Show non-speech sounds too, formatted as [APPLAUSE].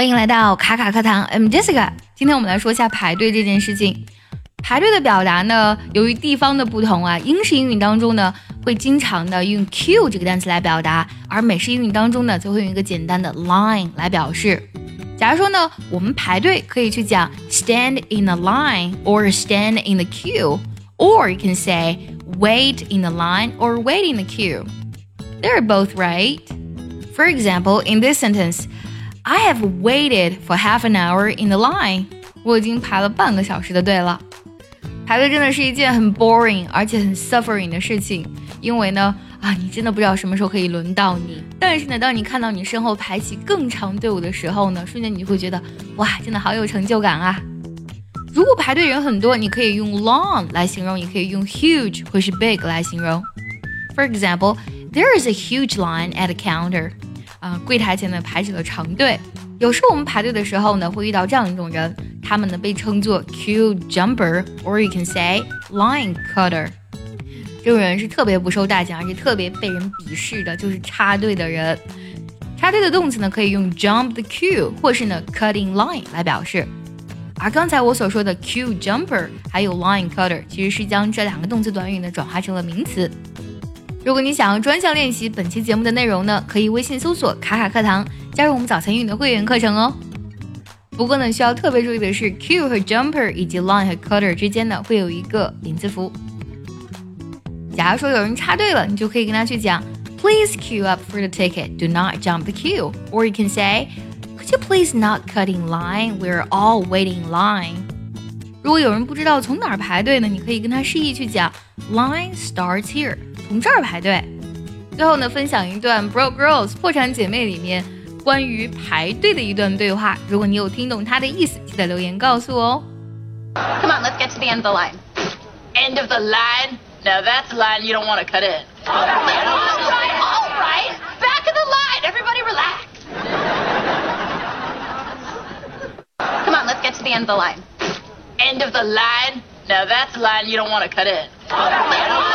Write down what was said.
欢迎来到卡卡课堂，I'm Jessica。今天我们来说一下排队这件事情。排队的表达呢，由于地方的不同啊，英式英语当中呢会经常的用 queue 这个单词来表达，而美式英语当中呢则会用一个简单的 line 来表示。假如说呢，我们排队可以去讲 stand in a line or stand in the queue，or you can say wait in the line or wait in the queue. They're both right. For example, in this sentence. I have waited for half an hour in the line。我已经排了半个小时的队了。排队真的是一件很 boring 而且很 suffering 的事情，因为呢，啊，你真的不知道什么时候可以轮到你。但是呢，当你看到你身后排起更长队伍的时候呢，瞬间你就会觉得，哇，真的好有成就感啊！如果排队人很多，你可以用 long 来形容，也可以用 huge 或是 big 来形容。For example, there is a huge line at a counter. 啊，柜台前面排起了长队。有时候我们排队的时候呢，会遇到这样一种人，他们呢被称作 queue jumper，or you can say line cutter。这种人是特别不受待见，而且特别被人鄙视的，就是插队的人。插队的动词呢，可以用 jump the queue，或是呢 cutting line 来表示。而刚才我所说的 queue jumper 还有 line cutter，其实是将这两个动词短语呢转化成了名词。如果你想要专项练习本期节目的内容呢，可以微信搜索“卡卡课堂”，加入我们早餐英语的会员课程哦。不过呢，需要特别注意的是 cue 和 jumper 以及 line 和 cutter 之间呢，会有一个连字符。假如说有人插队了，你就可以跟他去讲，Please queue up for the ticket. Do not jump the queue. Or you can say, Could you please not cut in line? We're all waiting line. 如果有人不知道从哪儿排队呢，你可以跟他示意去讲，Line starts here. 从这儿排队。最后呢，分享一段《Broke Girls》破产姐妹里面关于排队的一段对话。如果你有听懂它的意思，记得留言告诉我哦。Come on, let's get to the end of the line. End of the line? Now that's a line you don't want to cut in. All right, all right. Back of the line. Everybody relax. [LAUGHS] Come on, let's get to the end of the line. End of the line? Now that's a line you don't want to cut in.